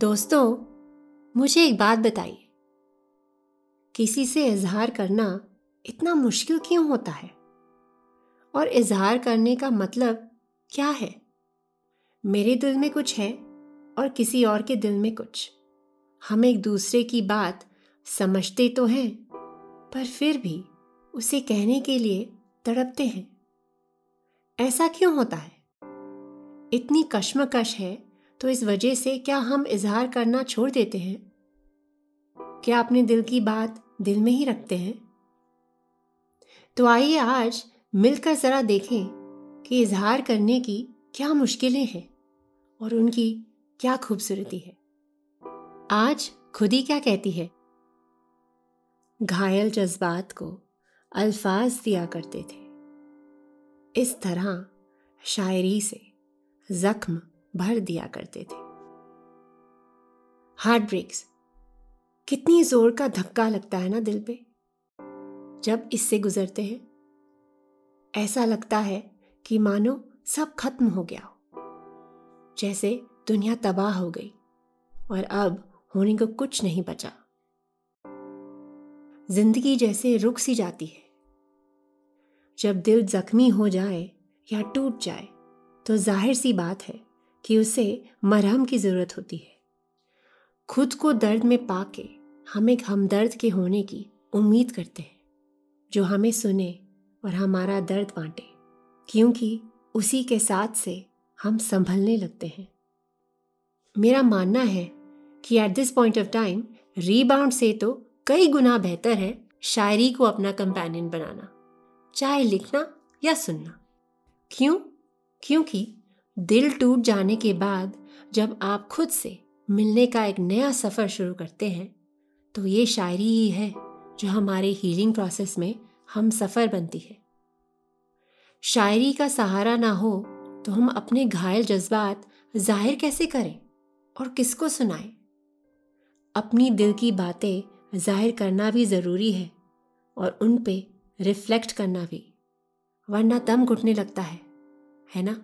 दोस्तों, मुझे एक बात बताइए। किसी से इजहार करना इतना मुश्किल क्यों होता है? और इजहार करने का मतलब क्या है? मेरे दिल में कुछ है और किसी और के दिल में कुछ। हम एक दूसरे की बात समझते तो हैं, पर फिर भी उसे कहने के लिए तड़पते हैं। ऐसा क्यों होता है? इतनी कश्मकश है तो इस वजह से क्या हम इजहार करना छोड़ देते हैं? क्या अपने दिल की बात दिल में ही रखते हैं? तो आइए आज मिलकर ज़रा देखें कि इजहार करने की क्या मुश्किलें हैं और उनकी क्या खूबसूरती है। आज खुदी क्या कहती है? घायल जज्बात को अल्फाज दिया करते थे। इस तरह शायरी से जख्म भर दिया करते थे। हार्ट ब्रेक्स कितनी ज़ोर का धक्का लगता है ना दिल पे। जब इससे गुजरते हैं, ऐसा लगता है कि मानो सब खत्म हो गया हो। जैसे दुनिया तबाह हो गई और अब होने को कुछ नहीं बचा। ज़िंदगी जैसे रुक सी जाती है। जब दिल जख्मी हो जाए या टूट जाए तो ज़ाहिर सी बात है कि उसे मरहम की ज़रूरत होती है। खुद को दर्द में पाके हम एक हमदर्द के होने की उम्मीद करते हैं, जो हमें सुने और हमारा दर्द बांटे, क्योंकि उसी के साथ से हम संभलने लगते हैं। मेरा मानना है कि at this point of time rebound से तो कई गुना बेहतर है शायरी को अपना कंपेनियन बनाना, चाहे लिखना या सुनना। क्यों? क्योंकि दिल टूट जाने के बाद जब आप खुद से मिलने का एक नया सफ़र शुरू करते हैं तो ये शायरी ही है जो हमारे हीलिंग प्रोसेस में हम सफ़र बनती है। शायरी का सहारा ना हो तो हम अपने घायल जज्बात ज़ाहिर कैसे करें और किसको सुनाएँ? अपनी दिल की बातें ज़ाहिर करना भी ज़रूरी है और उन पे रिफ्लेक्ट करना भी, वरना दम घुटने लगता है है ना?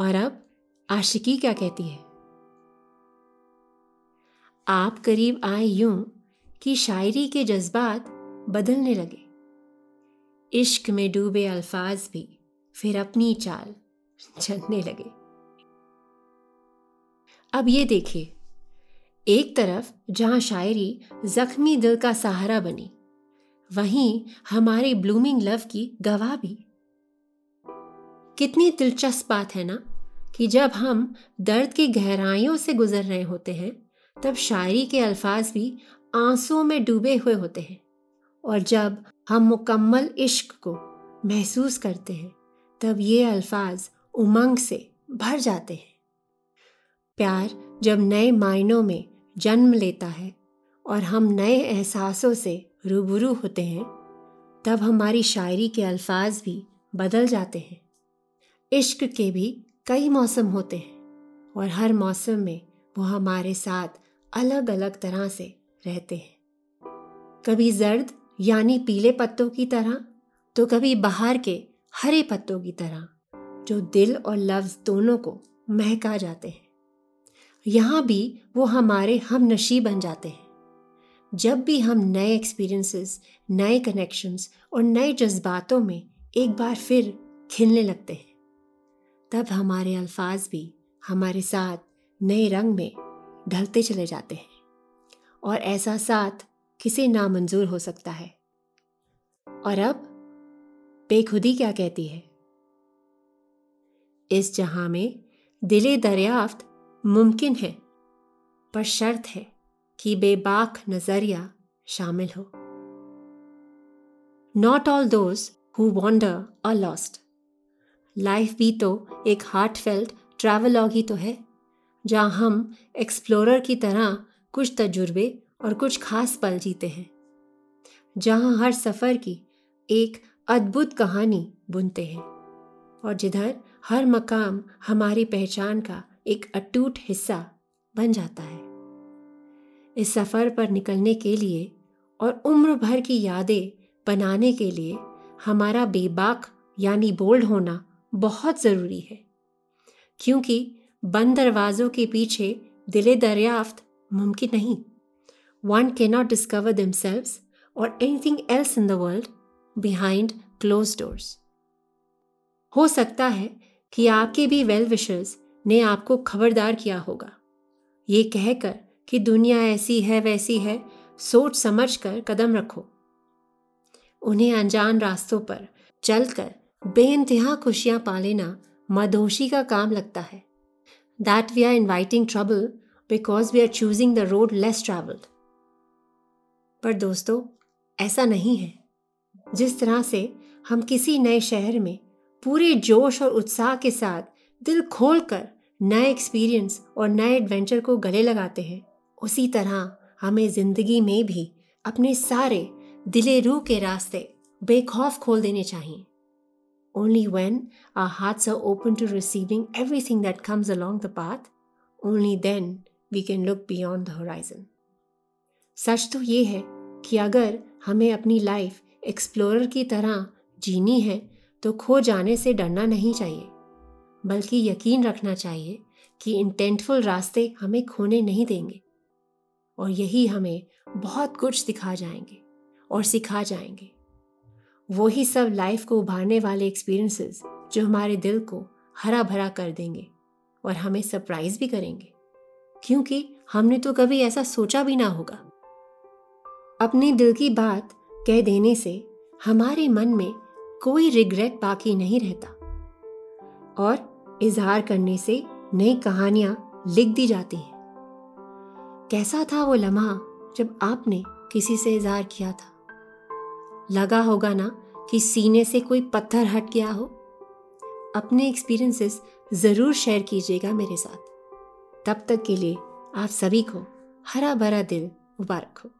और अब आशिकी क्या कहती है? आप करीब आए यूँ कि शायरी के जज्बात बदलने लगे। इश्क में डूबे अल्फाज भी फिर अपनी चाल चलने लगे। अब ये देखिए, एक तरफ़ जहाँ शायरी जख्मी दिल का सहारा बनी, वहीं हमारे ब्लूमिंग लव की गवाह भी। कितनी दिलचस्प बात है ना? कि जब हम दर्द की गहराइयों से गुजर रहे होते हैं, तब शायरी के अल्फाज भी आंसुओं में डूबे हुए होते हैं। और जब हम मुकम्मल इश्क को महसूस करते हैं, तब ये अल्फाज उमंग से भर जाते हैं। प्यार जब नए मायनों में जन्म लेता है और हम नए एहसासों से रूबरू होते हैं, तब हमारी शायरी के अल्फाज भी बदल जाते हैं। इश्क के भी कई मौसम होते हैं और हर मौसम में वो हमारे साथ अलग अलग तरह से रहते हैं। कभी जर्द यानी पीले पत्तों की तरह तो कभी बाहर के हरे पत्तों की तरह, जो दिल और लफ्ज़ दोनों को महका जाते हैं। यहाँ भी वो हमारे हम नशी बन जाते हैं। जब भी हम नए एक्सपीरियंसेस नए कनेक्शंस और नए जज्बातों में एक बार फिर खिलने लगते हैं। तब हमारे अल्फाज भी हमारे साथ नए रंग में ढलते चले जाते हैं। और ऐसा साथ किसे नामंजूर हो सकता है? और अब बेखुदी क्या कहती है? इस जहाँ में दिले दरियाफ्त मुमकिन है, पर शर्त है कि बेबाक नज़रिया शामिल हो। Not all those who wander are lost life भी तो एक हार्ट फेल्ट ट्रैवलॉग ही तो है, जहाँ हम एक्सप्लोरर की तरह कुछ तजुर्बे और कुछ खास पल जीते हैं, जहाँ हर सफ़र की एक अद्भुत कहानी बुनते हैं और जिधर हर मकाम हमारी पहचान का एक अटूट हिस्सा बन जाता है। इस सफ़र पर निकलने के लिए और उम्र भर की यादें बनाने के लिए हमारा बेबाक यानी बोल्ड होना बहुत ज़रूरी है। क्योंकि बंद दरवाजों के पीछे दिले दरियाफ्त मुमकिन नहीं। वन के नॉट डिस्कवर दम और anything else in the world behind closed doors हो सकता है कि आपके भी वेल विशर्स ने आपको खबरदार किया होगा। ये कहकर कि दुनिया ऐसी है, वैसी है, सोच समझ कर कदम रखो। उन्हें अनजान रास्तों पर चलकर बेइंतहा खुशियाँ पा लेना मदोशी का काम लगता है। That we are inviting trouble because we are choosing the road less travelled पर दोस्तों, ऐसा नहीं है। जिस तरह से हम किसी नए शहर में पूरे जोश और उत्साह के साथ दिल खोल कर नए एक्सपीरियंस और नए एडवेंचर को गले लगाते हैं, उसी तरह हमें ज़िंदगी में भी अपने सारे दिले रूह के रास्ते बेखौफ खोल देने चाहिए। Only when our hearts are open to receiving everything that comes along the path, only then we can look beyond the horizon. सच तो ये है कि अगर हमें अपनी लाइफ एक्सप्लोरर की तरह जीनी है तो खो जाने से डरना नहीं चाहिए बल्कि यकीन रखना चाहिए कि इंटेंटफुल रास्ते हमें खोने नहीं देंगे और यही हमें बहुत कुछ दिखा जाएँगे और सिखा जाएँगे वही सब लाइफ को उभारने वाले एक्सपीरियंसेस जो हमारे दिल को हरा भरा कर देंगे और हमें सरप्राइज़ भी करेंगे। क्योंकि हमने तो कभी ऐसा सोचा भी ना होगा। अपने दिल की बात कह देने से हमारे मन में कोई रिग्रेट बाकी नहीं रहता। और इजहार करने से नई कहानियाँ लिख दी जाती हैं। कैसा था वो लम्हा जब आपने किसी से इजहार किया था? लगा होगा ना कि सीने से कोई पत्थर हट गया हो। अपने एक्सपीरियंसेस ज़रूर शेयर कीजिएगा मेरे साथ। तब तक के लिए आप सभी को हरा भरा दिल मुबारक हो।